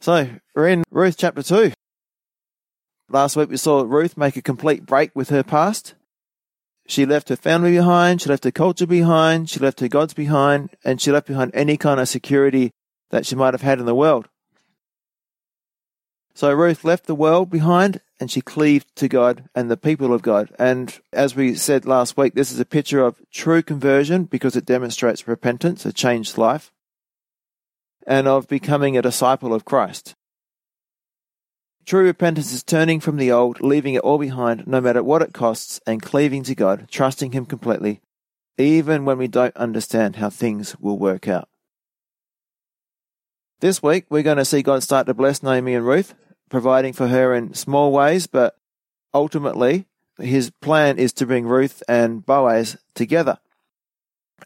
So, we're in Ruth chapter 2. Last week we saw Ruth make a complete break with her past. She left her family behind, she left her culture behind, she left her gods behind, and she left behind any kind of security that she might have had in the world. So Ruth left the world behind and she cleaved to God and the people of God. And as we said last week, this is a picture of true conversion because it demonstrates repentance, a changed life and of becoming a disciple of Christ. True repentance is turning from the old, leaving it all behind, no matter what it costs, and cleaving to God, trusting Him completely, even when we don't understand how things will work out. This week, we're going to see God start to bless Naomi and Ruth, providing for her in small ways, but ultimately, His plan is to bring Ruth and Boaz together.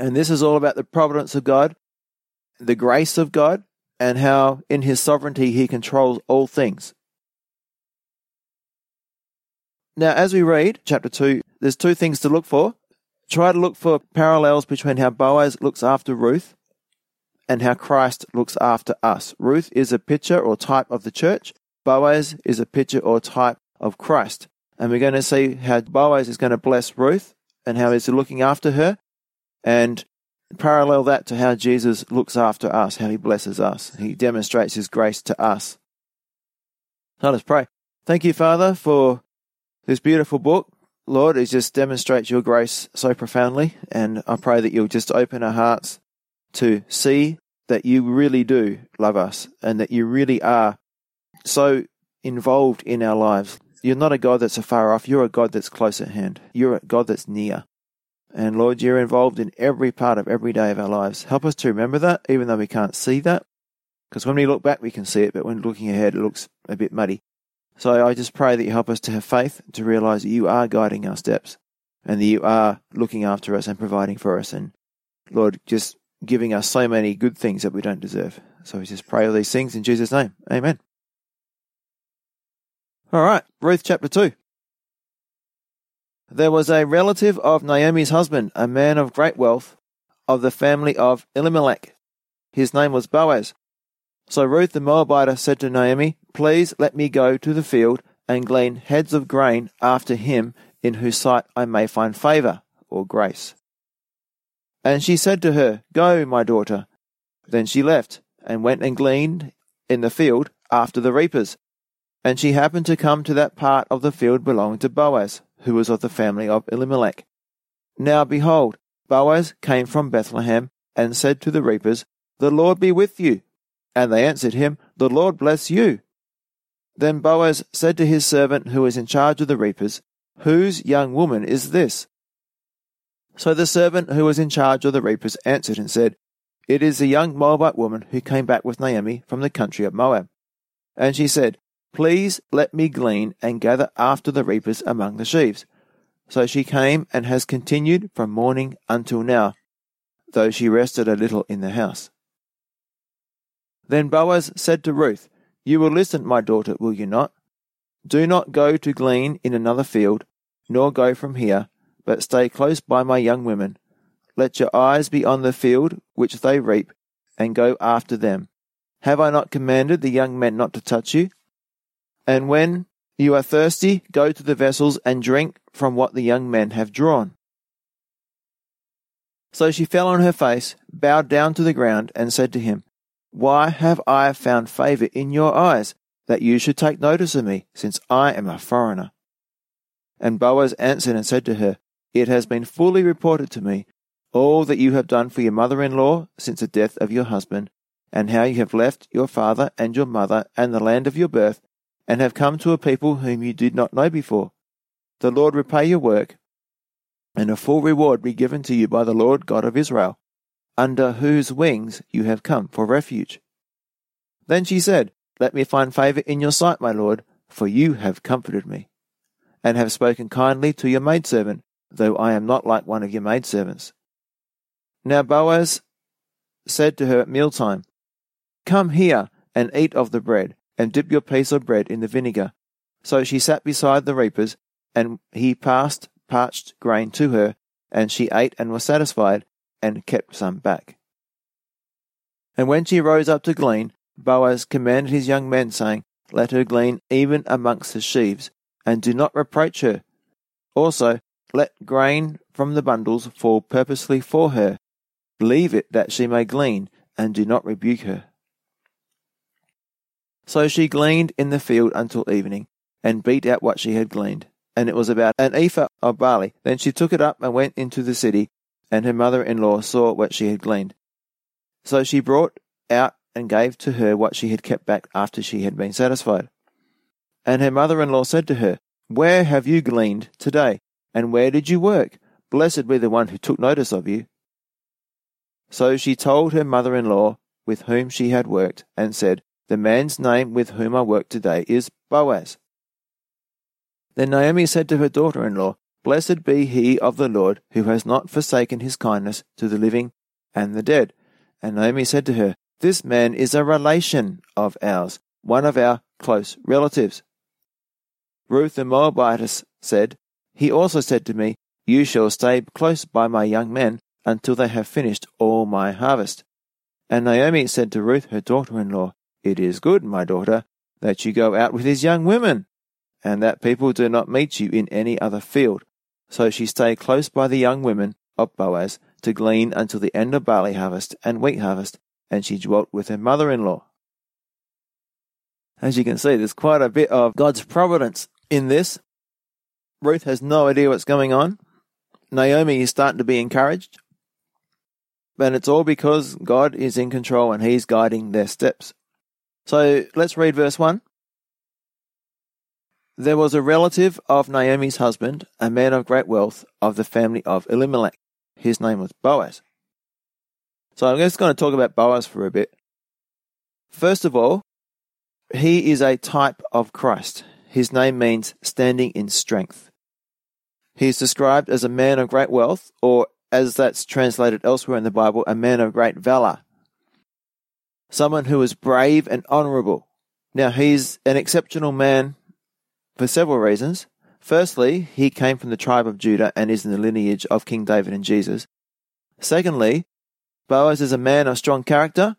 And this is all about the providence of God the grace of God and how in his sovereignty he controls all things. Now, as we read chapter 2, there's two things to look for. Try to look for parallels between how Boaz looks after Ruth and how Christ looks after us. Ruth is a picture or type of the church, Boaz is a picture or type of Christ. And we're going to see how Boaz is going to bless Ruth and how he's looking after her. And parallel that to how Jesus looks after us, how he blesses us. He demonstrates his grace to us. So let's pray. Thank you, Father, for this beautiful book. Lord, it just demonstrates your grace so profoundly. And I pray that you'll just open our hearts to see that you really do love us and that you really are so involved in our lives. You're not a God that's afar off. You're a God that's close at hand. You're a God that's near. And Lord, you're involved in every part of every day of our lives. Help us to remember that, even though we can't see that. Because when we look back, we can see it, but when looking ahead, it looks a bit muddy. So I just pray that you help us to have faith, to realize that you are guiding our steps, and that you are looking after us and providing for us. And Lord, just giving us so many good things that we don't deserve. So we just pray all these things in Jesus' name. Amen. All right, Ruth chapter 2. There was a relative of Naomi's husband, a man of great wealth, of the family of Elimelech. His name was Boaz. So Ruth the Moabite said to Naomi, Please let me go to the field and glean heads of grain after him in whose sight I may find favour or grace. And she said to her, Go, my daughter. Then she left and went and gleaned in the field after the reapers. And she happened to come to that part of the field belonging to Boaz, who was of the family of Elimelech. Now behold, Boaz came from Bethlehem and said to the reapers, The Lord be with you. And they answered him, The Lord bless you. Then Boaz said to his servant who was in charge of the reapers, Whose young woman is this? So the servant who was in charge of the reapers answered and said, It is a young Moabite woman who came back with Naomi from the country of Moab. And she said, Please let me glean and gather after the reapers among the sheaves. So she came and has continued from morning until now, though she rested a little in the house. Then Boaz said to Ruth, You will listen, my daughter, will you not? Do not go to glean in another field, nor go from here, but stay close by my young women. Let your eyes be on the field which they reap, and go after them. Have I not commanded the young men not to touch you? And when you are thirsty, go to the vessels and drink from what the young men have drawn. So she fell on her face, bowed down to the ground, and said to him, Why have I found favor in your eyes, that you should take notice of me, since I am a foreigner? And Boaz answered and said to her, It has been fully reported to me all that you have done for your mother in law since the death of your husband, and how you have left your father and your mother and the land of your birth and have come to a people whom you did not know before. The Lord repay your work, and a full reward be given to you by the Lord God of Israel, under whose wings you have come for refuge. Then she said, Let me find favour in your sight, my Lord, for you have comforted me, and have spoken kindly to your maidservant, though I am not like one of your maidservants. Now Boaz said to her at mealtime, Come here and eat of the bread and dip your piece of bread in the vinegar. So she sat beside the reapers, and he passed parched grain to her, and she ate and was satisfied, and kept some back. And when she rose up to glean, Boaz commanded his young men, saying, Let her glean even amongst the sheaves, and do not reproach her. Also, let grain from the bundles fall purposely for her. Leave it that she may glean, and do not rebuke her. So she gleaned in the field until evening, and beat out what she had gleaned, and it was about an ephah of barley. Then she took it up and went into the city, and her mother in law saw what she had gleaned. So she brought out and gave to her what she had kept back after she had been satisfied. And her mother in law said to her, Where have you gleaned today? And where did you work? Blessed be the one who took notice of you. So she told her mother in law with whom she had worked, and said, The man's name with whom I work today is Boaz. Then Naomi said to her daughter in law, Blessed be he of the Lord, who has not forsaken his kindness to the living and the dead. And Naomi said to her, This man is a relation of ours, one of our close relatives. Ruth the Moabitess said, He also said to me, You shall stay close by my young men until they have finished all my harvest. And Naomi said to Ruth, her daughter in law, It is good, my daughter, that you go out with these young women, and that people do not meet you in any other field. So she stayed close by the young women of Boaz to glean until the end of barley harvest and wheat harvest, and she dwelt with her mother in law. As you can see, there's quite a bit of God's providence in this. Ruth has no idea what's going on. Naomi is starting to be encouraged. But it's all because God is in control and He's guiding their steps. So let's read verse 1. There was a relative of Naomi's husband, a man of great wealth, of the family of Elimelech. His name was Boaz. So I'm just going to talk about Boaz for a bit. First of all, he is a type of Christ. His name means standing in strength. He is described as a man of great wealth, or as that's translated elsewhere in the Bible, a man of great valor. Someone who is brave and honorable. Now, he's an exceptional man for several reasons. Firstly, he came from the tribe of Judah and is in the lineage of King David and Jesus. Secondly, Boaz is a man of strong character.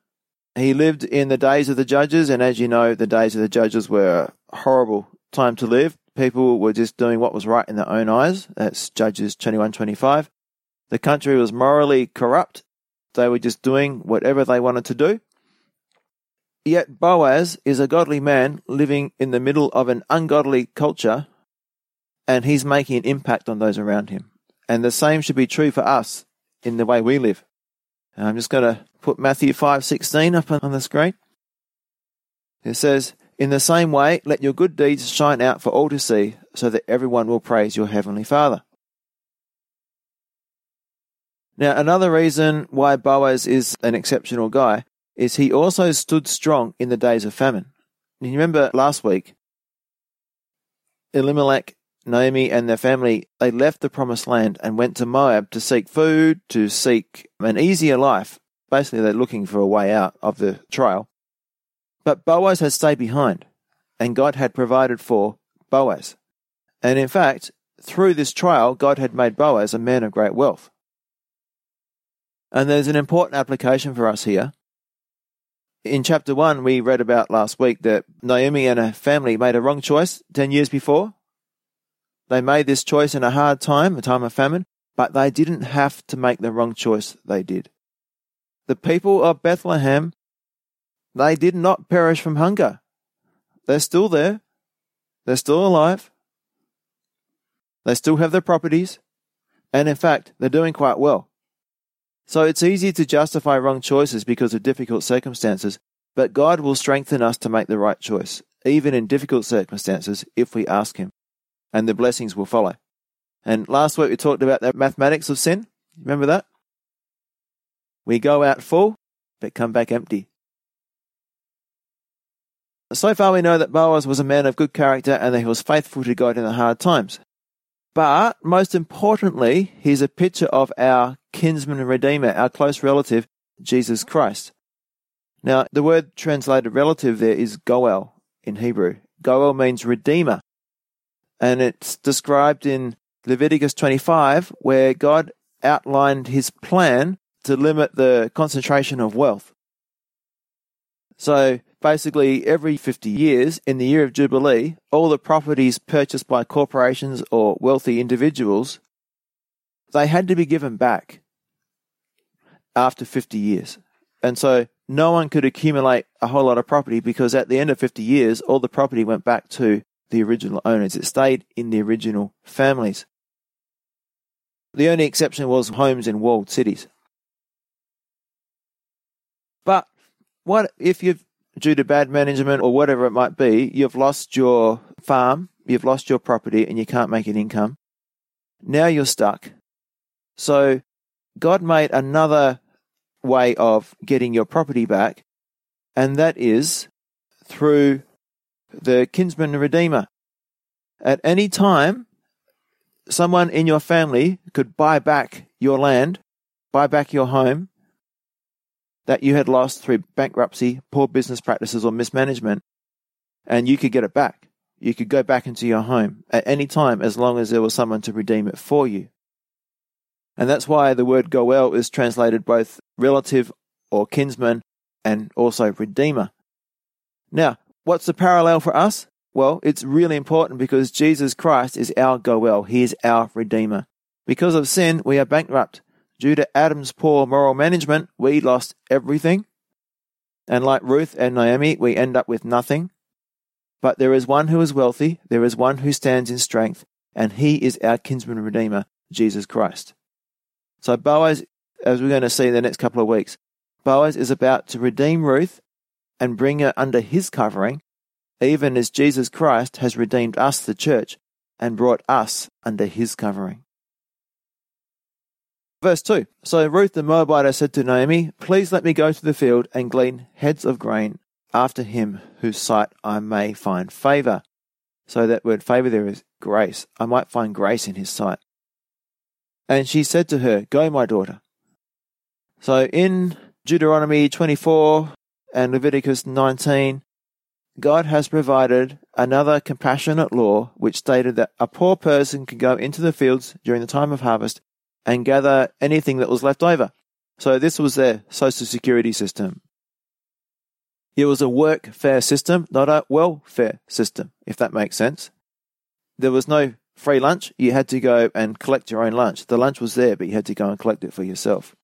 He lived in the days of the judges, and as you know, the days of the judges were a horrible time to live. People were just doing what was right in their own eyes. That's Judges 21:25. The country was morally corrupt. They were just doing whatever they wanted to do. Yet Boaz is a godly man living in the middle of an ungodly culture, and he's making an impact on those around him. And the same should be true for us in the way we live. And I'm just going to put Matthew 5:16 up on the screen. It says, "In the same way, let your good deeds shine out for all to see, so that everyone will praise your heavenly Father." Now, another reason why Boaz is an exceptional guy is he also stood strong in the days of famine. You remember last week, Elimelech, Naomi, and their family, they left the promised land and went to Moab to seek food, to seek an easier life. Basically, they're looking for a way out of the trial. But Boaz had stayed behind, and God had provided for Boaz. And in fact, through this trial, God had made Boaz a man of great wealth. And there's an important application for us here. In chapter 1, we read about last week that Naomi and her family made a wrong choice 10 years before. They made this choice in a hard time, a time of famine, but they didn't have to make the wrong choice they did. The people of Bethlehem, they did not perish from hunger. They're still there. They're still alive. They still have their properties. And in fact, they're doing quite well. So it's easy to justify wrong choices because of difficult circumstances, but God will strengthen us to make the right choice, even in difficult circumstances, if we ask Him, and the blessings will follow. And last week we talked about the mathematics of sin. Remember that? We go out full, but come back empty. So far, we know that Boaz was a man of good character and that he was faithful to God in the hard times. But most importantly, he's a picture of our kinsman and redeemer, our close relative, Jesus Christ. Now, the word translated relative there is Goel in Hebrew. Goel means redeemer. And it's described in Leviticus 25, where God outlined his plan to limit the concentration of wealth. So, basically every 50 years, in the year of Jubilee, all the properties purchased by corporations or wealthy individuals, they had to be given back after 50 years. And so no one could accumulate a whole lot of property because at the end of 50 years, all the property went back to the original owners. It stayed in the original families. The only exception was homes in walled cities. But what if you've, due to bad management or whatever it might be, you've lost your farm, you've lost your property, and you can't make an income? Now you're stuck. So God made another way of getting your property back, and that is through the kinsman redeemer. At any time, someone in your family could buy back your land, buy back your home that you had lost through bankruptcy, poor business practices, or mismanagement, and you could get it back. You could go back into your home at any time as long as there was someone to redeem it for you. And that's why the word goel is translated both relative or kinsman and also redeemer. Now, what's the parallel for us? Well, it's really important because Jesus Christ is our goel. He is our redeemer. Because of sin, we are bankrupt. Due to Adam's poor moral management, we lost everything. And like Ruth and Naomi, we end up with nothing. But there is one who is wealthy, there is one who stands in strength, and he is our kinsman redeemer, Jesus Christ. So Boaz, as we're going to see in the next couple of weeks, Boaz is about to redeem Ruth and bring her under his covering, even as Jesus Christ has redeemed us, the church, and brought us under his covering. Verse 2 So Ruth the Moabite said to Naomi, Please let me go to the field and glean heads of grain after him whose sight I may find favor. So that word favor there is grace. I might find grace in his sight. And she said to her, Go, my daughter. So in Deuteronomy 24 and Leviticus 19, God has provided another compassionate law which stated that a poor person could go into the fields during the time of harvest and gather anything that was left over. So this was their social security system. It was a workfare system, not a welfare system, if that makes sense. There was no free lunch, you had to go and collect your own lunch. The lunch was there, but you had to go and collect it for yourself.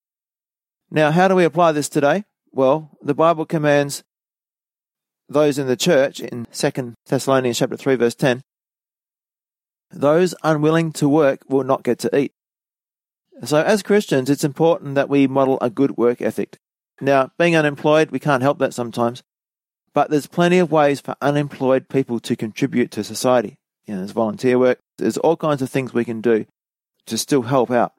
Now, how do we apply this today? Well, the Bible commands those in the church in 2 Thessalonians chapter 3 verse 10 those unwilling to work will not get to eat. So as Christians, it's important that we model a good work ethic. Now, being unemployed, we can't help that sometimes, but there's plenty of ways for unemployed people to contribute to society. You know, there's volunteer work, there's all kinds of things we can do to still help out.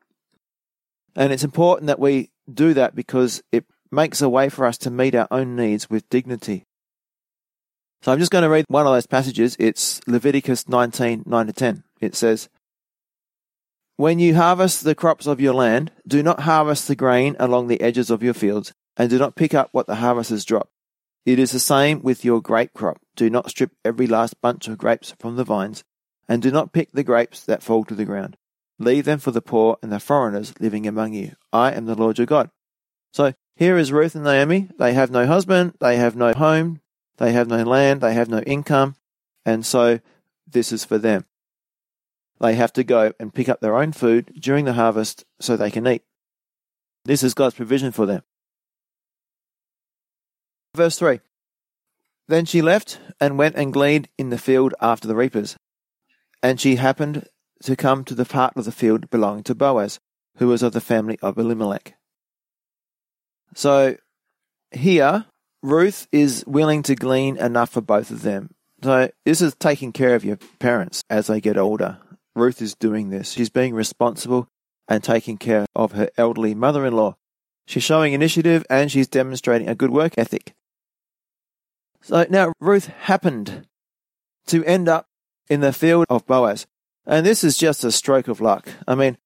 And it's important that we do that because it makes a way for us to meet our own needs with dignity. So I'm just going to read one of those passages. It's Leviticus 19, 9 to 10. It says, When you harvest the crops of your land, do not harvest the grain along the edges of your fields, and do not pick up what the harvesters drop. It is the same with your grape crop. Do not strip every last bunch of grapes from the vines, and do not pick the grapes that fall to the ground. Leave them for the poor and the foreigners living among you. I am the Lord your God. So here is Ruth and Naomi. They have no husband, they have no home, they have no land, they have no income, and so this is for them. They have to go and pick up their own food during the harvest so they can eat. This is God's provision for them. Verse 3 Then she left and went and gleaned in the field after the reapers. And she happened to come to the part of the field belonging to Boaz, who was of the family of Elimelech. So here, Ruth is willing to glean enough for both of them. So this is taking care of your parents as they get older. Ruth is doing this. She's being responsible and taking care of her elderly mother in law. She's showing initiative and she's demonstrating a good work ethic. So now Ruth happened to end up in the field of Boaz. And this is just a stroke of luck. I mean,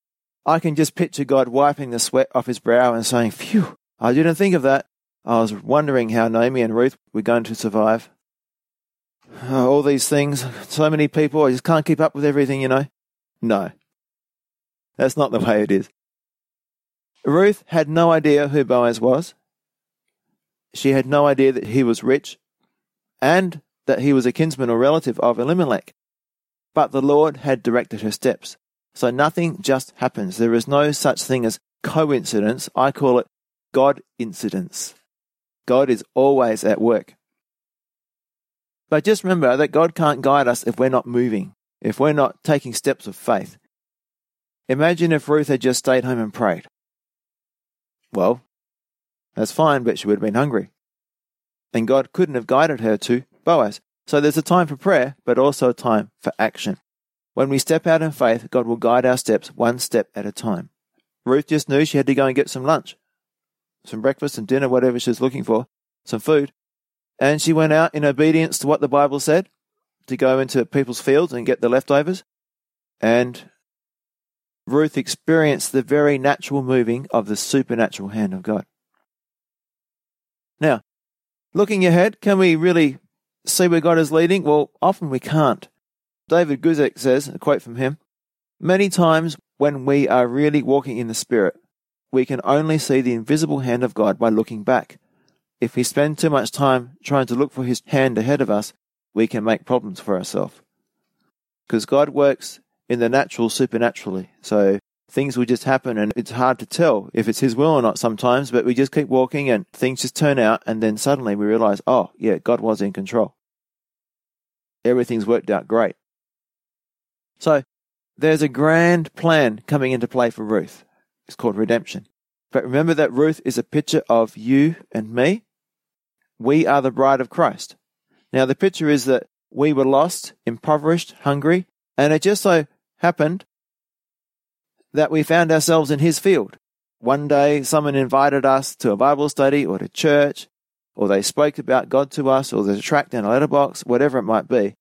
I can just picture God wiping the sweat off his brow and saying, Phew, I didn't think of that. I was wondering how Naomi and Ruth were going to survive. Uh, all these things, so many people, I just can't keep up with everything, you know? No. That's not the way it is. Ruth had no idea who Boaz was. She had no idea that he was rich. and that he was a kinsman or relative of Elimelech. But the Lord had directed her steps. So nothing just happens. There is no such thing as coincidence. I call it God incidence. God is always at work. But just remember that God can't guide us if we're not moving, if we're not taking steps of faith. Imagine if Ruth had just stayed home and prayed. Well, that's fine, but she would have been hungry. And God couldn't have guided her to Boaz. So there's a time for prayer, but also a time for action. When we step out in faith, God will guide our steps one step at a time. Ruth just knew she had to go and get some lunch, some breakfast, some dinner, whatever she was looking for, some food. And she went out in obedience to what the Bible said to go into people's fields and get the leftovers. And Ruth experienced the very natural moving of the supernatural hand of God. Now, looking ahead, can we really see where God is leading? Well, often we can't. David Guzik says, a quote from him Many times when we are really walking in the Spirit, we can only see the invisible hand of God by looking back. If we spend too much time trying to look for His hand ahead of us, we can make problems for ourselves. Because God works in the natural supernaturally. So things will just happen and it's hard to tell if it's His will or not sometimes, but we just keep walking and things just turn out and then suddenly we realize, oh, yeah, God was in control. Everything's worked out great. So there's a grand plan coming into play for Ruth. It's called redemption. But remember that Ruth is a picture of you and me. We are the bride of Christ. Now, the picture is that we were lost, impoverished, hungry, and it just so happened that we found ourselves in his field. One day, someone invited us to a Bible study or to church, or they spoke about God to us, or there's a tract in a letterbox, whatever it might be.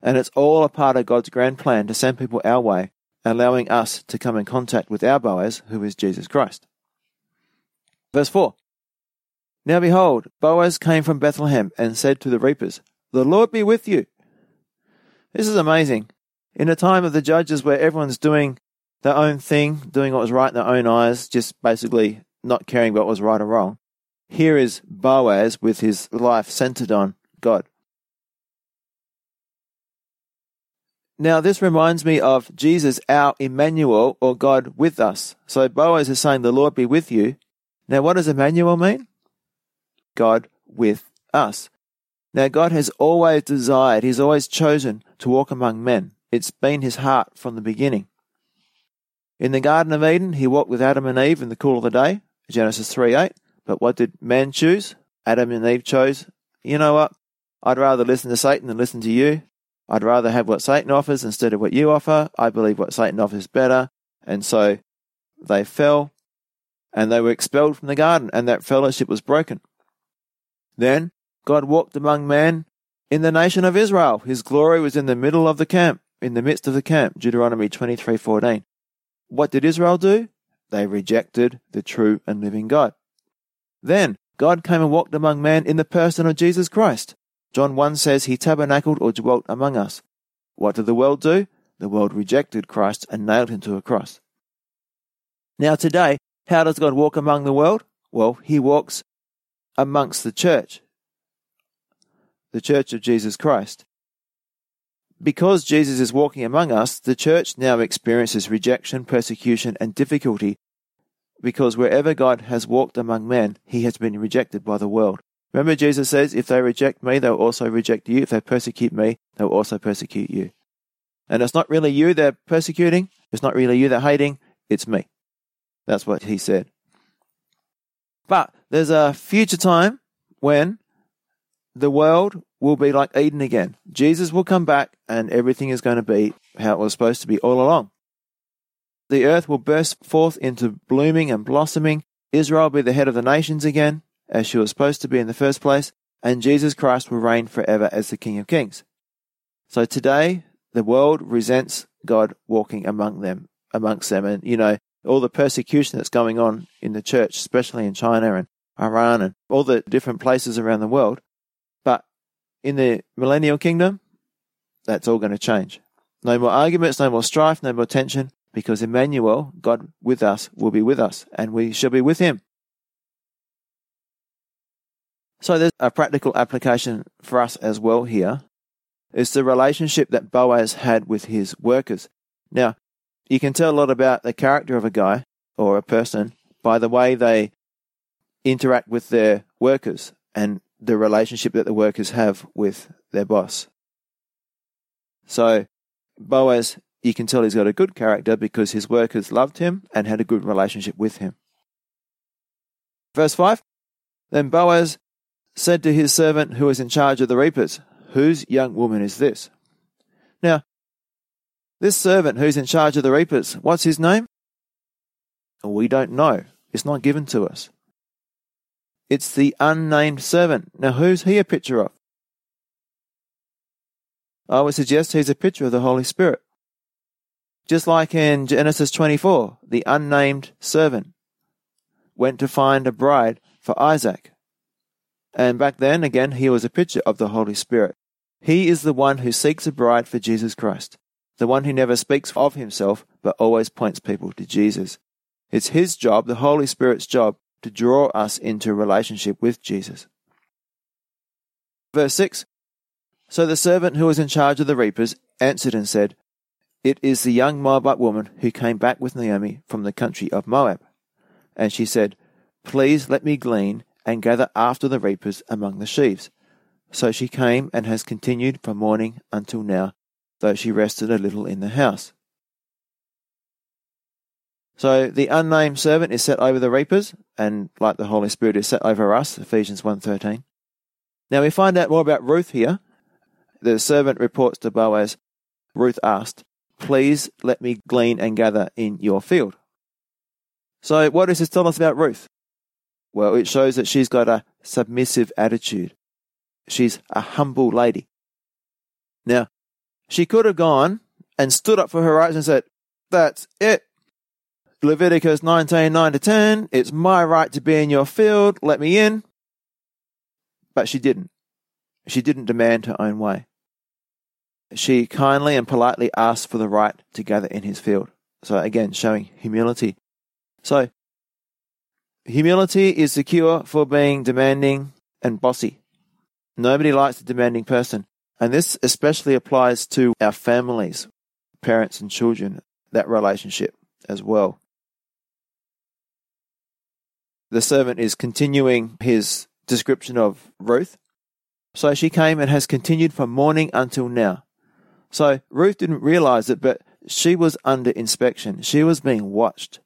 And it's all a part of God's grand plan to send people our way, allowing us to come in contact with our Boaz, who is Jesus Christ. Verse 4 Now behold, Boaz came from Bethlehem and said to the reapers, The Lord be with you. This is amazing. In a time of the judges where everyone's doing their own thing, doing what was right in their own eyes, just basically not caring about what was right or wrong, here is Boaz with his life centered on God. Now, this reminds me of Jesus, our Emmanuel, or God with us. So Boaz is saying, The Lord be with you. Now, what does Emmanuel mean? God with us. Now, God has always desired, He's always chosen to walk among men. It's been His heart from the beginning. In the Garden of Eden, He walked with Adam and Eve in the cool of the day, Genesis 3 8. But what did man choose? Adam and Eve chose, you know what? I'd rather listen to Satan than listen to you. I'd rather have what Satan offers instead of what you offer. I believe what Satan offers better. And so they fell and they were expelled from the garden, and that fellowship was broken. Then God walked among men in the nation of Israel. His glory was in the middle of the camp, in the midst of the camp. Deuteronomy 23:14. What did Israel do? They rejected the true and living God. Then God came and walked among men in the person of Jesus Christ. John 1 says he tabernacled or dwelt among us. What did the world do? The world rejected Christ and nailed him to a cross. Now, today, how does God walk among the world? Well, he walks amongst the church, the church of Jesus Christ. Because Jesus is walking among us, the church now experiences rejection, persecution, and difficulty because wherever God has walked among men, he has been rejected by the world. Remember, Jesus says, if they reject me, they'll also reject you. If they persecute me, they'll also persecute you. And it's not really you they're persecuting. It's not really you they're hating. It's me. That's what he said. But there's a future time when the world will be like Eden again. Jesus will come back and everything is going to be how it was supposed to be all along. The earth will burst forth into blooming and blossoming. Israel will be the head of the nations again as she was supposed to be in the first place, and Jesus Christ will reign forever as the King of Kings. So today, the world resents God walking among them, amongst them, and you know all the persecution that's going on in the church, especially in China and Iran and all the different places around the world. But in the millennial kingdom, that's all going to change. No more arguments, no more strife, no more tension, because Emmanuel, God with us, will be with us, and we shall be with him. So there's a practical application for us as well here. It's the relationship that Boaz had with his workers. Now, you can tell a lot about the character of a guy or a person by the way they interact with their workers and the relationship that the workers have with their boss. So, Boaz, you can tell he's got a good character because his workers loved him and had a good relationship with him. Verse 5 Then Boaz said to his servant who was in charge of the reapers, Whose young woman is this? Now, this servant who's in charge of the reapers, what's his name? We don't know. It's not given to us. It's the unnamed servant. Now, who's he a picture of? I would suggest he's a picture of the Holy Spirit. Just like in Genesis 24, the unnamed servant went to find a bride for Isaac. And back then, again, he was a picture of the Holy Spirit. He is the one who seeks a bride for Jesus Christ, the one who never speaks of himself, but always points people to Jesus. It's his job, the Holy Spirit's job, to draw us into relationship with Jesus. Verse 6 So the servant who was in charge of the reapers answered and said, It is the young Moabite woman who came back with Naomi from the country of Moab. And she said, Please let me glean and gather after the reapers among the sheaves. So she came and has continued from morning until now, though she rested a little in the house. So the unnamed servant is set over the reapers, and like the Holy Spirit is set over us, Ephesians 1.13. Now we find out more about Ruth here. The servant reports to Boaz, Ruth asked, Please let me glean and gather in your field. So what does this tell us about Ruth? Well, it shows that she's got a submissive attitude. She's a humble lady. Now, she could have gone and stood up for her rights and said, That's it. Leviticus 19 9 to 10, it's my right to be in your field, let me in. But she didn't. She didn't demand her own way. She kindly and politely asked for the right to gather in his field. So, again, showing humility. So, humility is the cure for being demanding and bossy. Nobody likes a demanding person. And this especially applies to our families, parents and children, that relationship as well. The servant is continuing his description of Ruth. So she came and has continued from morning until now. So Ruth didn't realize it, but she was under inspection. She was being watched.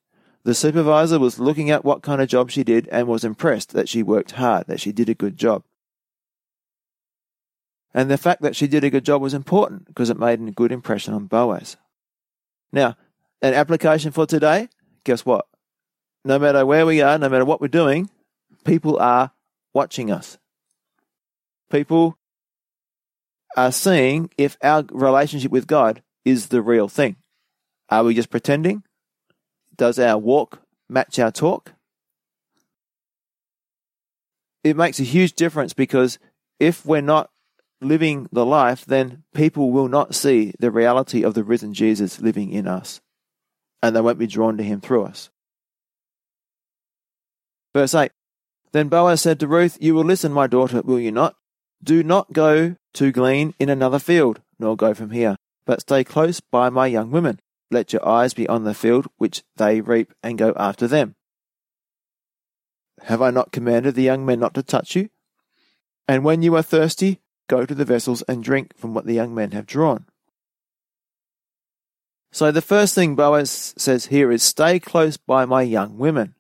The supervisor was looking at what kind of job she did and was impressed that she worked hard, that she did a good job. And the fact that she did a good job was important because it made a good impression on Boaz. Now, an application for today, guess what? No matter where we are, no matter what we're doing, people are watching us. People are seeing if our relationship with God is the real thing. Are we just pretending? Does our walk match our talk? It makes a huge difference because if we're not living the life, then people will not see the reality of the risen Jesus living in us, and they won't be drawn to him through us. Verse 8 Then Boaz said to Ruth, You will listen, my daughter, will you not? Do not go to glean in another field, nor go from here, but stay close by my young women. Let your eyes be on the field which they reap, and go after them. Have I not commanded the young men not to touch you? And when you are thirsty, Go to the vessels and drink from what the young men have drawn. So the first thing Boaz says here is stay close by my young women.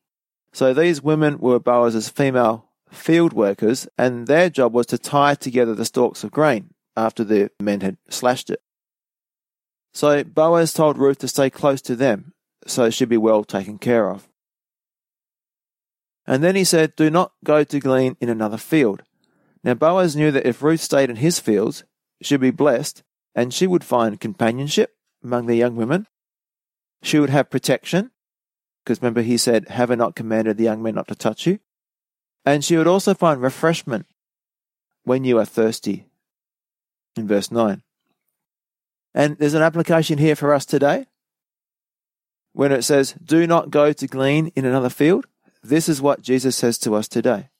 So these women were Boaz's female field workers, and their job was to tie together the stalks of grain after the men had slashed it. So Boaz told Ruth to stay close to them, so she'd be well taken care of. And then he said, Do not go to glean in another field. Now Boaz knew that if Ruth stayed in his fields, she'd be blessed, and she would find companionship among the young women. She would have protection, because remember he said, Have I not commanded the young men not to touch you? And she would also find refreshment when you are thirsty, in verse 9. And there's an application here for us today. When it says, Do not go to glean in another field, this is what Jesus says to us today.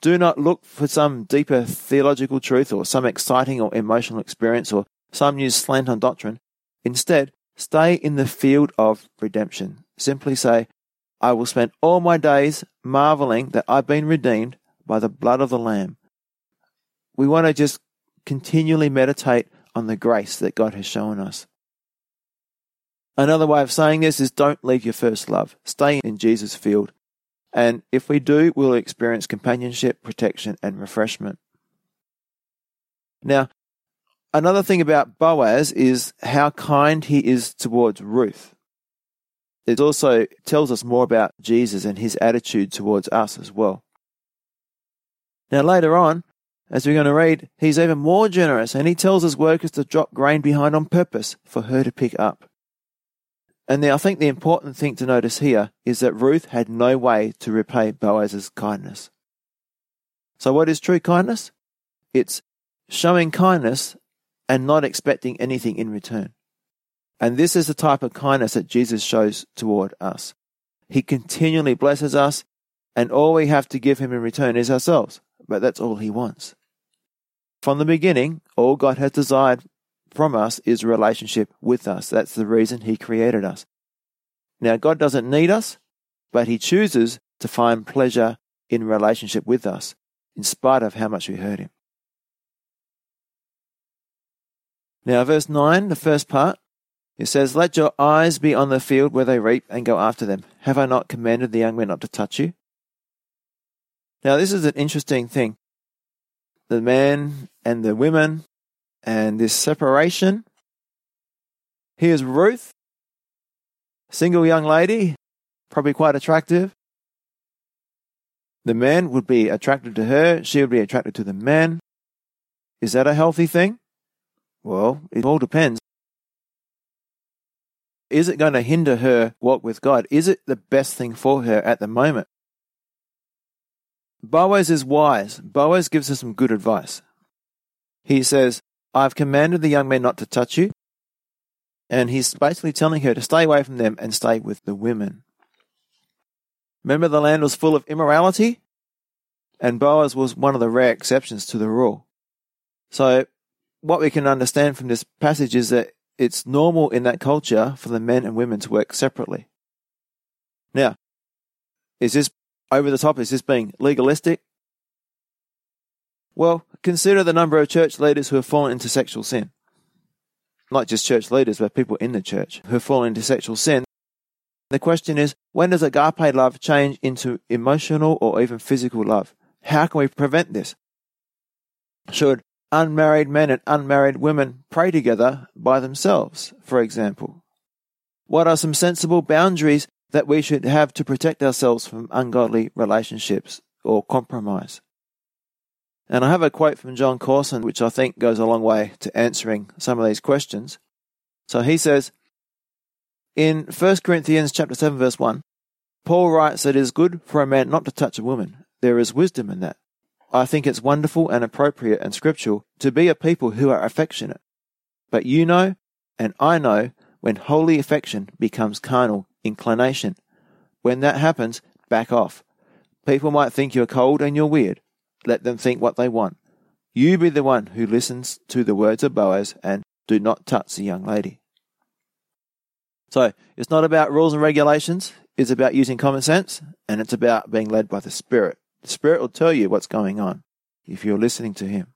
Do not look for some deeper theological truth or some exciting or emotional experience or some new slant on doctrine. Instead, stay in the field of redemption. Simply say, I will spend all my days marveling that I've been redeemed by the blood of the Lamb. We want to just continually meditate on the grace that God has shown us. Another way of saying this is don't leave your first love. Stay in Jesus' field. And if we do, we'll experience companionship, protection, and refreshment. Now, another thing about Boaz is how kind he is towards Ruth. It also tells us more about Jesus and his attitude towards us as well. Now, later on, as we're going to read, he's even more generous and he tells his workers to drop grain behind on purpose for her to pick up. And now I think the important thing to notice here is that Ruth had no way to repay Boaz's kindness. So, what is true kindness? It's showing kindness and not expecting anything in return. And this is the type of kindness that Jesus shows toward us. He continually blesses us, and all we have to give him in return is ourselves. But that's all he wants. From the beginning, all God has desired from us is relationship with us. That's the reason He created us. Now, God doesn't need us, but He chooses to find pleasure in relationship with us, in spite of how much we hurt Him. Now, verse 9, the first part, it says, Let your eyes be on the field where they reap and go after them. Have I not commanded the young men not to touch you? Now, this is an interesting thing. The men and the women and this separation. Here's Ruth, single young lady, probably quite attractive. The man would be attracted to her, she would be attracted to the man. Is that a healthy thing? Well, it all depends. Is it going to hinder her walk with God? Is it the best thing for her at the moment? Boaz is wise. Boaz gives her some good advice. He says, I've commanded the young men not to touch you. And he's basically telling her to stay away from them and stay with the women. Remember, the land was full of immorality, and Boaz was one of the rare exceptions to the rule. So, what we can understand from this passage is that it's normal in that culture for the men and women to work separately. Now, is this over the top? Is this being legalistic? Well, consider the number of church leaders who have fallen into sexual sin. Not just church leaders, but people in the church who have fallen into sexual sin. The question is, when does agape love change into emotional or even physical love? How can we prevent this? Should unmarried men and unmarried women pray together by themselves, for example? What are some sensible boundaries that we should have to protect ourselves from ungodly relationships or compromise? And I have a quote from Jon Courson, which I think goes a long way to answering some of these questions. So he says, in 1 Corinthians chapter 7 verse 1, Paul writes that it is good for a man not to touch a woman. There is wisdom in that. I think it's wonderful and appropriate and scriptural to be a people who are affectionate. But you know, and I know, when holy affection becomes carnal inclination. When that happens, back off. People might think you're cold and you're weird. Let them think what they want. You be the one who listens to the words of Boaz and do not touch the young lady. So, it's not about rules and regulations, it's about using common sense, and it's about being led by the Spirit. The Spirit will tell you what's going on if you're listening to Him.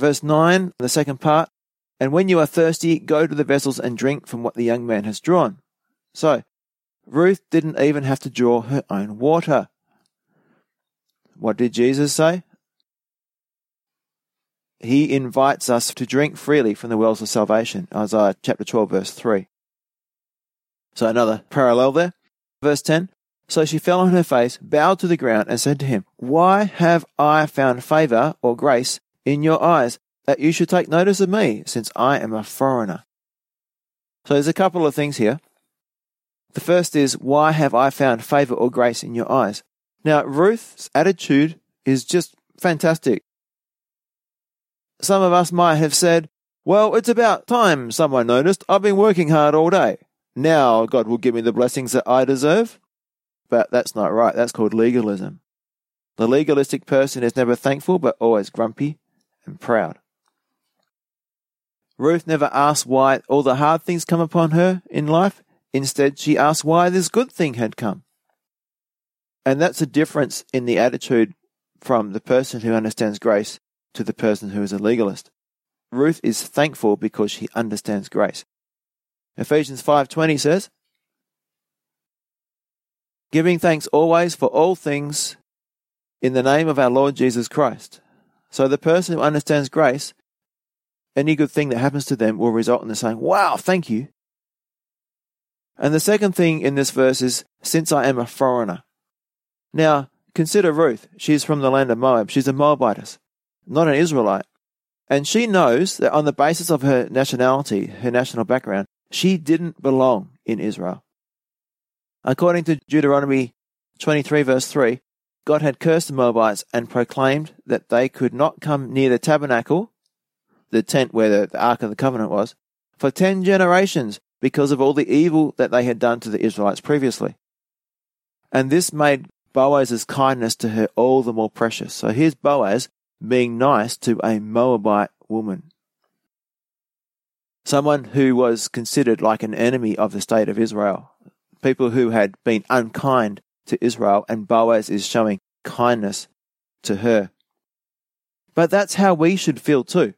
Verse 9, the second part, and when you are thirsty, go to the vessels and drink from what the young man has drawn. So, Ruth didn't even have to draw her own water. What did Jesus say? He invites us to drink freely from the wells of salvation. Isaiah chapter 12, verse 3. So another parallel there. Verse 10. So she fell on her face, bowed to the ground, and said to him, Why have I found favor or grace in your eyes that you should take notice of me, since I am a foreigner? So there's a couple of things here. The first is, Why have I found favor or grace in your eyes? Now, Ruth's attitude is just fantastic. Some of us might have said, Well, it's about time someone noticed. I've been working hard all day. Now God will give me the blessings that I deserve. but that's not right. That's called legalism. The legalistic person is never thankful, but always grumpy and proud. Ruth never asked why all the hard things come upon her in life. Instead, she asked why this good thing had come. And that's a difference in the attitude from the person who understands grace to the person who is a legalist. Ruth is thankful because she understands grace. Ephesians 5:20 says, "Giving thanks always for all things in the name of our Lord Jesus Christ." So the person who understands grace, any good thing that happens to them will result in them saying, "Wow, thank you." And the second thing in this verse is, "Since I am a foreigner." Now, consider Ruth. She's from the land of Moab. She's a Moabitess, not an Israelite. And she knows that on the basis of her nationality, her national background, she didn't belong in Israel. According to Deuteronomy 23, verse 3, God had cursed the Moabites and proclaimed that they could not come near the tabernacle, the tent where the, the Ark of the Covenant was, for ten generations because of all the evil that they had done to the Israelites previously. And this made Boaz's kindness to her all the more precious. So here's Boaz being nice to a Moabite woman. Someone who was considered like an enemy of the state of Israel. People who had been unkind to Israel, and Boaz is showing kindness to her. But that's how we should feel too.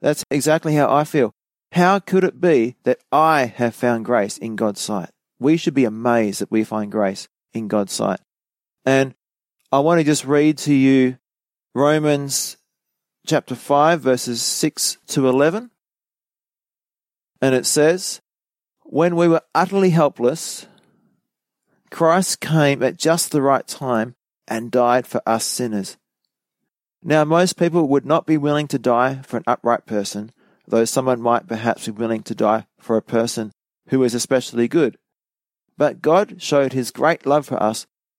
That's exactly how I feel. How could it be that I have found grace in God's sight? We should be amazed that we find grace in God's sight. And I want to just read to you Romans chapter 5, verses 6 to 11. And it says, When we were utterly helpless, Christ came at just the right time and died for us sinners. Now, most people would not be willing to die for an upright person, though someone might perhaps be willing to die for a person who is especially good. But God showed his great love for us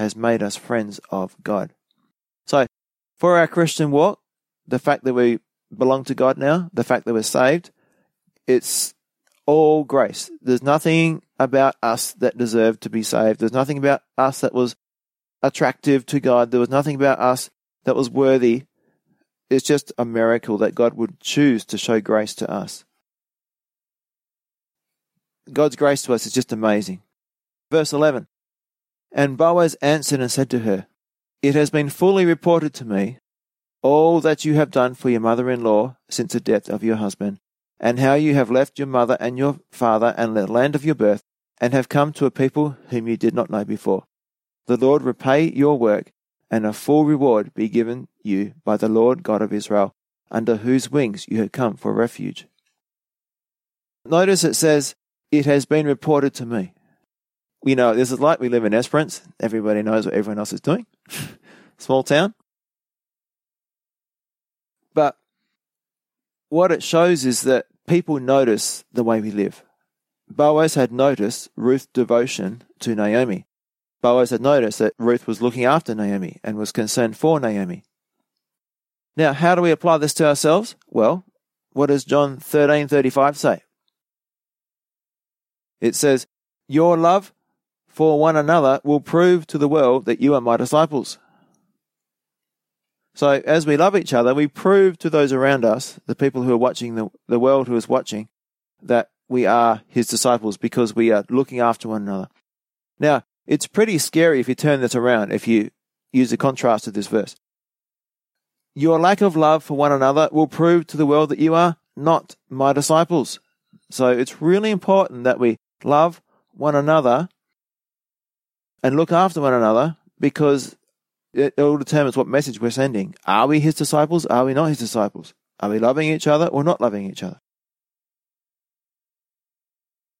has made us friends of God. So for our Christian walk, the fact that we belong to God now, the fact that we're saved, it's all grace. There's nothing about us that deserved to be saved. There's nothing about us that was attractive to God. There was nothing about us that was worthy. It's just a miracle that God would choose to show grace to us. God's grace to us is just amazing. Verse 11 And Boaz answered and said to her, it has been fully reported to me all that you have done for your mother in law since the death of your husband, and how you have left your mother and your father and the land of your birth, and have come to a people whom you did not know before. The Lord repay your work, and a full reward be given you by the Lord God of Israel, under whose wings you have come for refuge. Notice it says, It has been reported to me you know, this is like we live in Esperance. Everybody knows what everyone else is doing. Small town. But what it shows is that people notice the way we live. Boaz had noticed Ruth's devotion to Naomi. Boaz had noticed that Ruth was looking after Naomi and was concerned for Naomi. Now, how do we apply this to ourselves? Well, what does John 13:35 say? It says, "Your love for one another will prove to the world that you are my disciples. So, as we love each other, we prove to those around us, the people who are watching, the, the world who is watching, that we are his disciples because we are looking after one another. Now, it's pretty scary if you turn this around, if you use the contrast of this verse. Your lack of love for one another will prove to the world that you are not my disciples. So, it's really important that we love one another and look after one another because it all determines what message we're sending. Are we his disciples? Are we not his disciples? Are we loving each other or not loving each other?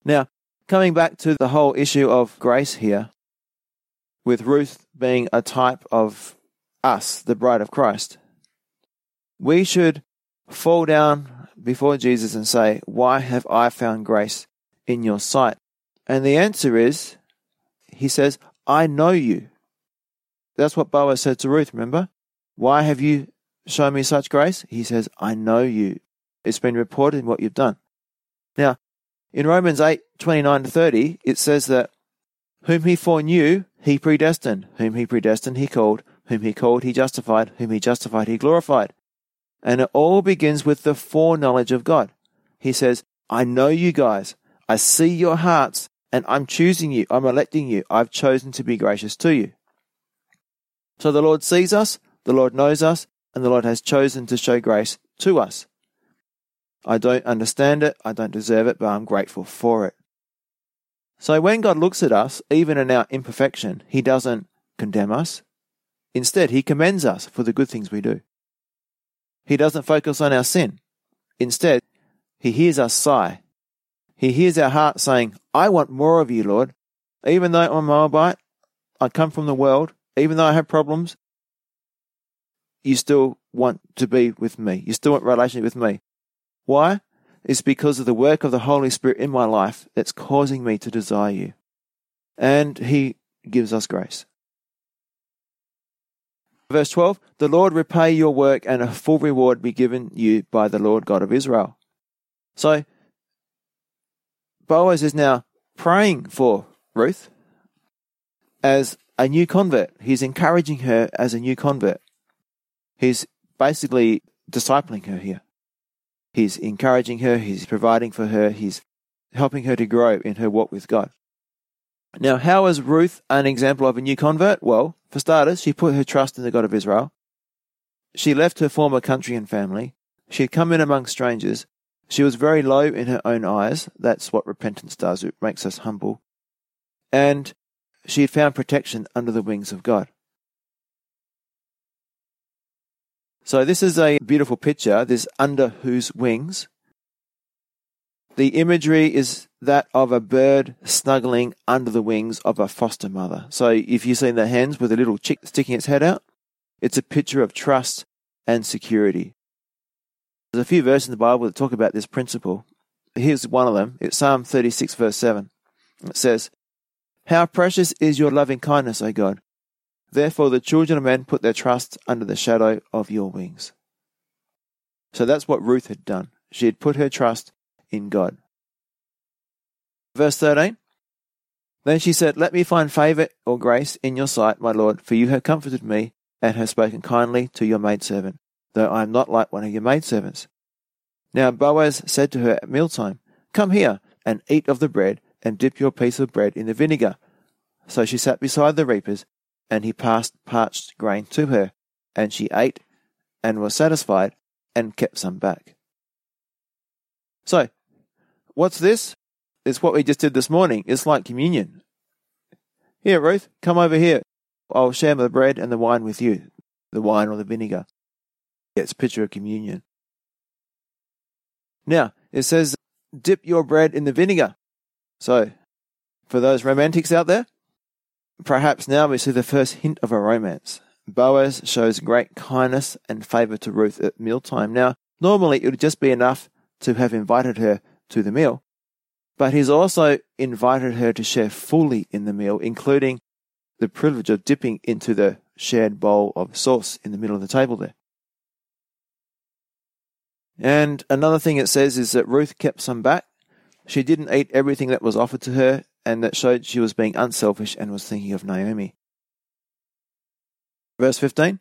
Now, coming back to the whole issue of grace here, with Ruth being a type of us, the bride of Christ. We should fall down before Jesus and say, Why have I found grace in your sight? And the answer is, He says, I know you. That's what Boaz said to Ruth, remember? Why have you shown me such grace? He says, I know you. It's been reported in what you've done. Now, in Romans 8 29 to 30, it says that whom he foreknew, he predestined. Whom he predestined, he called. Whom he called, he justified. Whom he justified, he glorified. And it all begins with the foreknowledge of God. He says, I know you guys. I see your hearts, and I'm choosing you. I'm electing you. I've chosen to be gracious to you. So the Lord sees us, the Lord knows us, and the Lord has chosen to show grace to us. I don't understand it, I don't deserve it, but I'm grateful for it. So when God looks at us, even in our imperfection, He doesn't condemn us. Instead, He commends us for the good things we do. He doesn't focus on our sin. Instead, He hears us sigh. He hears our heart saying, I want more of you, Lord. Even though I'm a Moabite, I come from the world, even though I have problems, you still want to be with me. You still want relationship with me. Why? It's because of the work of the Holy Spirit in my life that's causing me to desire you. And He gives us grace. Verse 12 The Lord repay your work, and a full reward be given you by the Lord God of Israel. So, Boaz is now praying for Ruth as a new convert. He's encouraging her as a new convert. He's basically discipling her here. He's encouraging her, he's providing for her, he's helping her to grow in her walk with God. Now, how is Ruth an example of a new convert? Well, for starters, she put her trust in the God of Israel. She left her former country and family. She had come in among strangers. She was very low in her own eyes. That's what repentance does. It makes us humble. And she had found protection under the wings of God. So this is a beautiful picture, this under whose wings. The imagery is that of a bird snuggling under the wings of a foster mother. So if you've seen the hens with a little chick sticking its head out, it's a picture of trust and security. There's a few verses in the Bible that talk about this principle. Here's one of them. It's Psalm 36, verse 7. It says, How precious is your loving kindness, O God! Therefore, the children of men put their trust under the shadow of your wings. So that's what Ruth had done. She had put her trust in God. Verse 13 Then she said, Let me find favour or grace in your sight, my Lord, for you have comforted me and have spoken kindly to your maidservant, though I am not like one of your maidservants. Now Boaz said to her at mealtime, Come here and eat of the bread, and dip your piece of bread in the vinegar. So she sat beside the reapers and he passed parched grain to her, and she ate and was satisfied and kept some back. So, what's this? It's what we just did this morning. It's like communion. Here, Ruth, come over here. I'll share the bread and the wine with you, the wine or the vinegar. It's picture of communion. Now, it says, dip your bread in the vinegar. So, for those romantics out there, Perhaps now we see the first hint of a romance. Boaz shows great kindness and favour to Ruth at mealtime. Now, normally it would just be enough to have invited her to the meal, but he's also invited her to share fully in the meal, including the privilege of dipping into the shared bowl of sauce in the middle of the table there. And another thing it says is that Ruth kept some back. She didn't eat everything that was offered to her and that showed she was being unselfish and was thinking of Naomi. Verse 15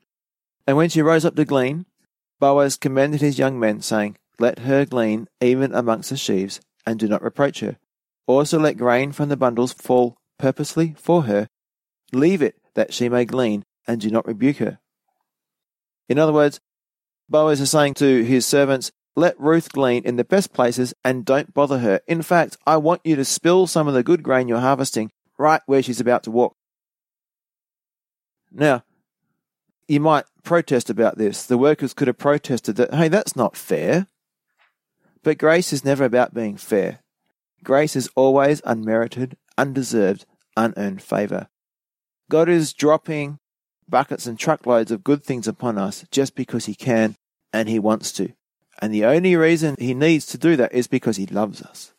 And when she rose up to glean, Boaz commended his young men, saying, Let her glean even amongst the sheaves, and do not reproach her. Also let grain from the bundles fall purposely for her. Leave it that she may glean, and do not rebuke her. In other words, Boaz is saying to his servants, let Ruth glean in the best places and don't bother her. In fact, I want you to spill some of the good grain you're harvesting right where she's about to walk. Now, you might protest about this. The workers could have protested that, hey, that's not fair. But grace is never about being fair. Grace is always unmerited, undeserved, unearned favour. God is dropping buckets and truckloads of good things upon us just because He can and He wants to. And the only reason He needs to do that is because He loves us.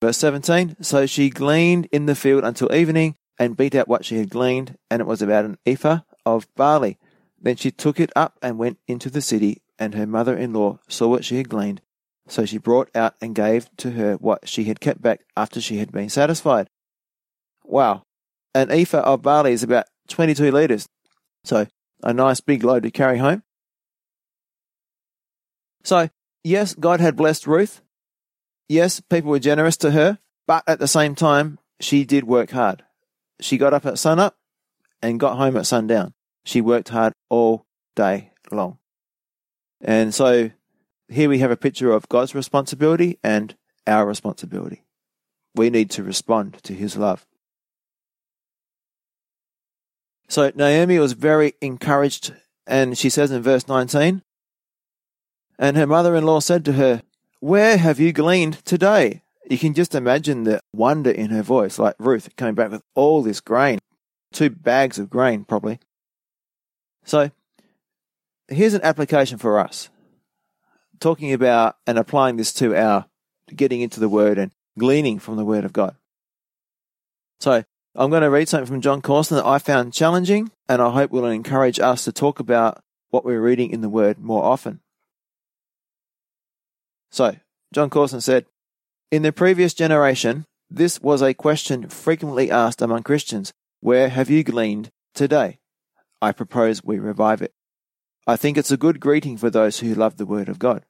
Verse 17 So she gleaned in the field until evening and beat out what she had gleaned, and it was about an ephah of barley. Then she took it up and went into the city, and her mother in law saw what she had gleaned. So she brought out and gave to her what she had kept back after she had been satisfied. Wow. An ephah of barley is about 22 litres. So a nice big load to carry home. So, yes, God had blessed Ruth. Yes, people were generous to her, but at the same time, she did work hard. She got up at sunup and got home at sundown. She worked hard all day long. And so here we have a picture of God's responsibility and our responsibility. We need to respond to his love. So Naomi was very encouraged, and she says in verse 19, and her mother in law said to her, Where have you gleaned today? You can just imagine the wonder in her voice, like Ruth coming back with all this grain, two bags of grain, probably. So, here's an application for us talking about and applying this to our getting into the Word and gleaning from the Word of God. So, I'm going to read something from Jon Courson that I found challenging, and I hope will encourage us to talk about what we're reading in the Word more often. So, Jon Courson said, In the previous generation, this was a question frequently asked among Christians Where have you gleaned today? I propose we revive it. I think it's a good greeting for those who love the Word of God.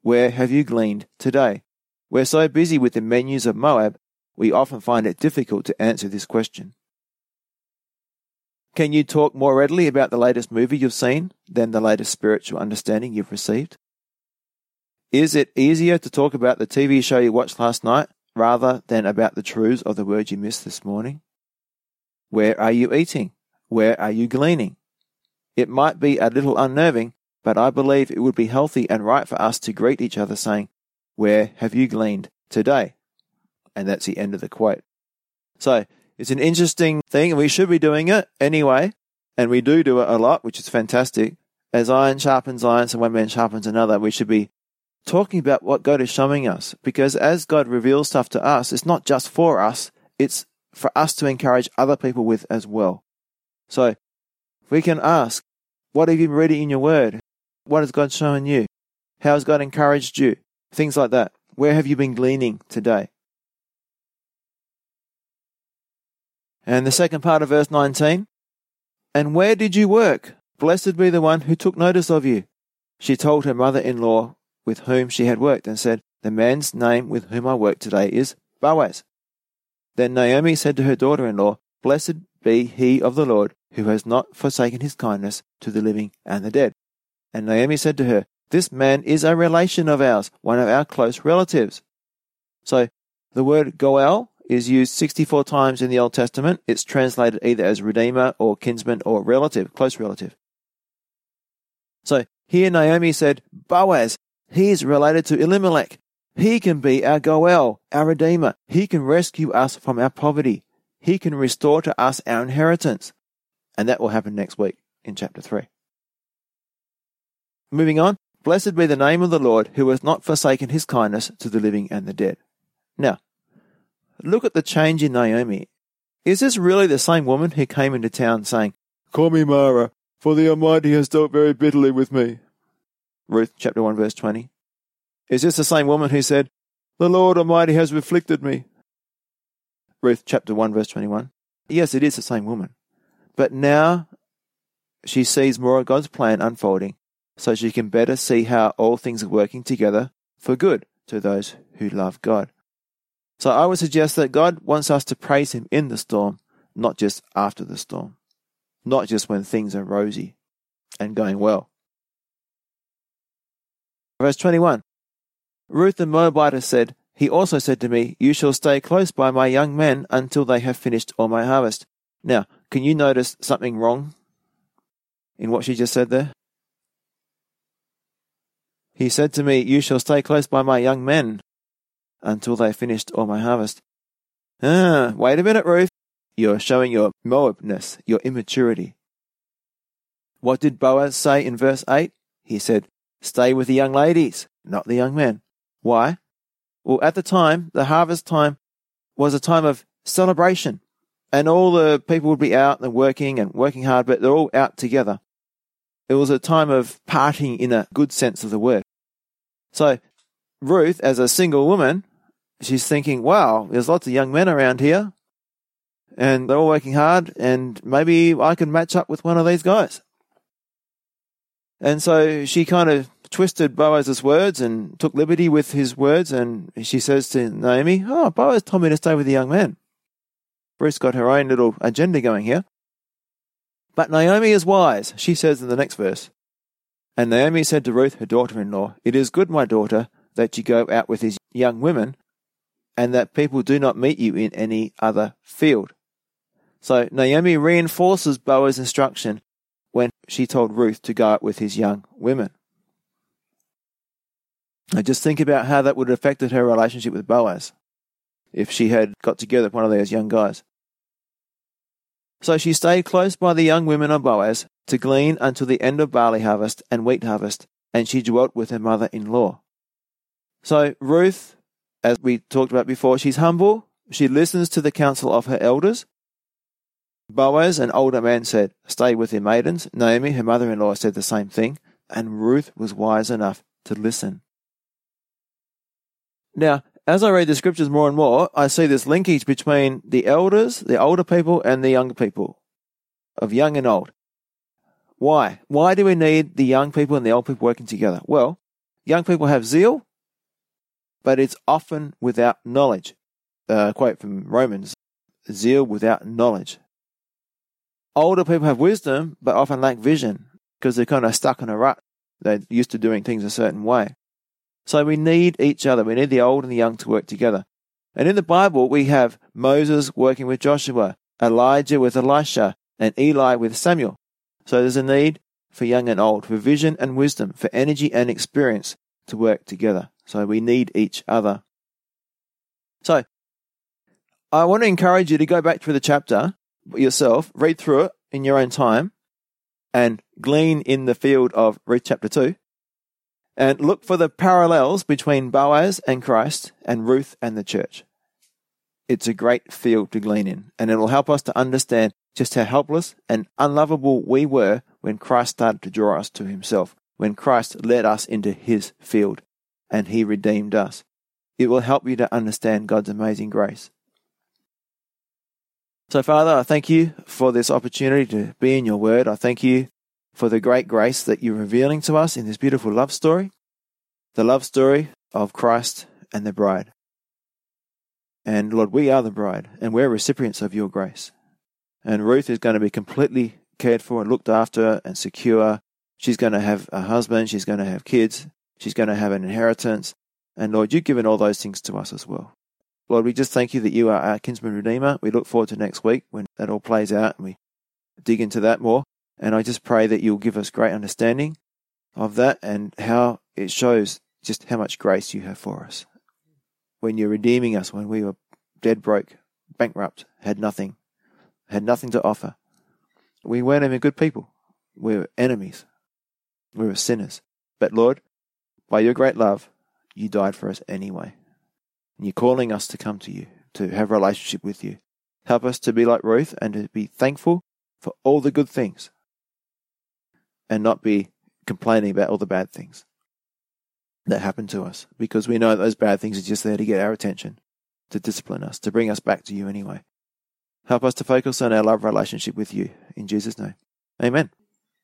Where have you gleaned today? We're so busy with the menus of Moab we often find it difficult to answer this question. Can you talk more readily about the latest movie you've seen than the latest spiritual understanding you've received? Is it easier to talk about the TV show you watched last night rather than about the truths of the word you missed this morning? Where are you eating? Where are you gleaning? It might be a little unnerving, but I believe it would be healthy and right for us to greet each other saying, Where have you gleaned today? And that's the end of the quote. So it's an interesting thing, and we should be doing it anyway. And we do do it a lot, which is fantastic. As iron sharpens iron, so one man sharpens another, we should be talking about what God is showing us. Because as God reveals stuff to us, it's not just for us, it's for us to encourage other people with as well. So we can ask, what have you been reading in your word? What has God shown you? How has God encouraged you? Things like that. Where have you been gleaning today? And the second part of verse 19 And where did you work? Blessed be the one who took notice of you. She told her mother in law with whom she had worked and said, The man's name with whom I work today is Boaz. Then Naomi said to her daughter in law, Blessed be he of the Lord who has not forsaken his kindness to the living and the dead. And Naomi said to her, This man is a relation of ours, one of our close relatives. So the word Goel is used 64 times in the Old Testament. It's translated either as redeemer or kinsman or relative, close relative. So here Naomi said, Boaz, he is related to Elimelech. He can be our Goel, our redeemer. He can rescue us from our poverty. He can restore to us our inheritance. And that will happen next week in chapter 3. Moving on, blessed be the name of the Lord who has not forsaken his kindness to the living and the dead. Now, Look at the change in Naomi. Is this really the same woman who came into town saying, Call me Mara, for the Almighty has dealt very bitterly with me? Ruth chapter 1 verse 20. Is this the same woman who said, The Lord Almighty has afflicted me? Ruth chapter 1 verse 21. Yes, it is the same woman. But now she sees more of God's plan unfolding so she can better see how all things are working together for good to those who love God. So I would suggest that God wants us to praise Him in the storm, not just after the storm, not just when things are rosy and going well. Verse 21 Ruth the Moabitess said, He also said to me, You shall stay close by my young men until they have finished all my harvest. Now, can you notice something wrong in what she just said there? He said to me, You shall stay close by my young men until they finished all my harvest. Ah, wait a minute, Ruth. You're showing your Moabness, your immaturity. What did Boaz say in verse 8? He said, Stay with the young ladies, not the young men. Why? Well, at the time, the harvest time was a time of celebration, and all the people would be out and working and working hard, but they're all out together. It was a time of partying in a good sense of the word. So, Ruth, as a single woman, she's thinking, wow, there's lots of young men around here and they're all working hard, and maybe I can match up with one of these guys. And so she kind of twisted Boaz's words and took liberty with his words, and she says to Naomi, Oh, Boaz told me to stay with the young man. Bruce got her own little agenda going here. But Naomi is wise, she says in the next verse. And Naomi said to Ruth, her daughter in law, It is good, my daughter, that you go out with these young women, and that people do not meet you in any other field. So Naomi reinforces Boaz's instruction when she told Ruth to go out with his young women. Now just think about how that would have affected her relationship with Boaz if she had got together with one of those young guys. So she stayed close by the young women of Boaz to glean until the end of barley harvest and wheat harvest, and she dwelt with her mother in law. So Ruth, as we talked about before, she's humble, she listens to the counsel of her elders, Boaz, an older man, said, Stay with your maidens. Naomi, her mother in law, said the same thing, and Ruth was wise enough to listen. Now, as I read the scriptures more and more, I see this linkage between the elders, the older people, and the younger people, of young and old. Why? Why do we need the young people and the old people working together? Well, young people have zeal, but it's often without knowledge. Uh, quote from Romans zeal without knowledge older people have wisdom, but often lack vision because they're kind of stuck in a rut. They're used to doing things a certain way. So we need each other. We need the old and the young to work together. And in the Bible, we have Moses working with Joshua, Elijah with Elisha, and Eli with Samuel. So there's a need for young and old, for vision and wisdom, for energy and experience to work together. So we need each other. So I want to encourage you to go back through the chapter yourself, read through it in your own time, and glean in the field of Ruth chapter 2, and look for the parallels between Boaz and Christ and Ruth and the church. It's a great field to glean in, and it'll help us to understand just how helpless and unlovable we were when Christ started to draw us to himself, when Christ led us into his field and he redeemed us. It will help you to understand God's amazing grace. So, Father, I thank you for this opportunity to be in your word. I thank you for the great grace that you're revealing to us in this beautiful love story, the love story of Christ and the bride. And Lord, we are the bride, and we're recipients of your grace. And Ruth is going to be completely cared for and looked after and secure. She's going to have a husband, she's going to have kids, she's going to have an inheritance. And Lord, you've given all those things to us as well. Lord, we just thank you that you are our kinsman redeemer. We look forward to next week when that all plays out and we dig into that more. And I just pray that you'll give us great understanding of that and how it shows just how much grace you have for us. When you're redeeming us, when we were dead broke, bankrupt, had nothing, had nothing to offer. We weren't even good people. We were enemies. We were sinners. But Lord, by your great love, you died for us anyway. And you're calling us to come to you, to have a relationship with you. Help us to be like Ruth and to be thankful for all the good things and not be complaining about all the bad things that happen to us because we know those bad things are just there to get our attention, to discipline us, to bring us back to you anyway. Help us to focus on our love relationship with you. In Jesus' name. Amen.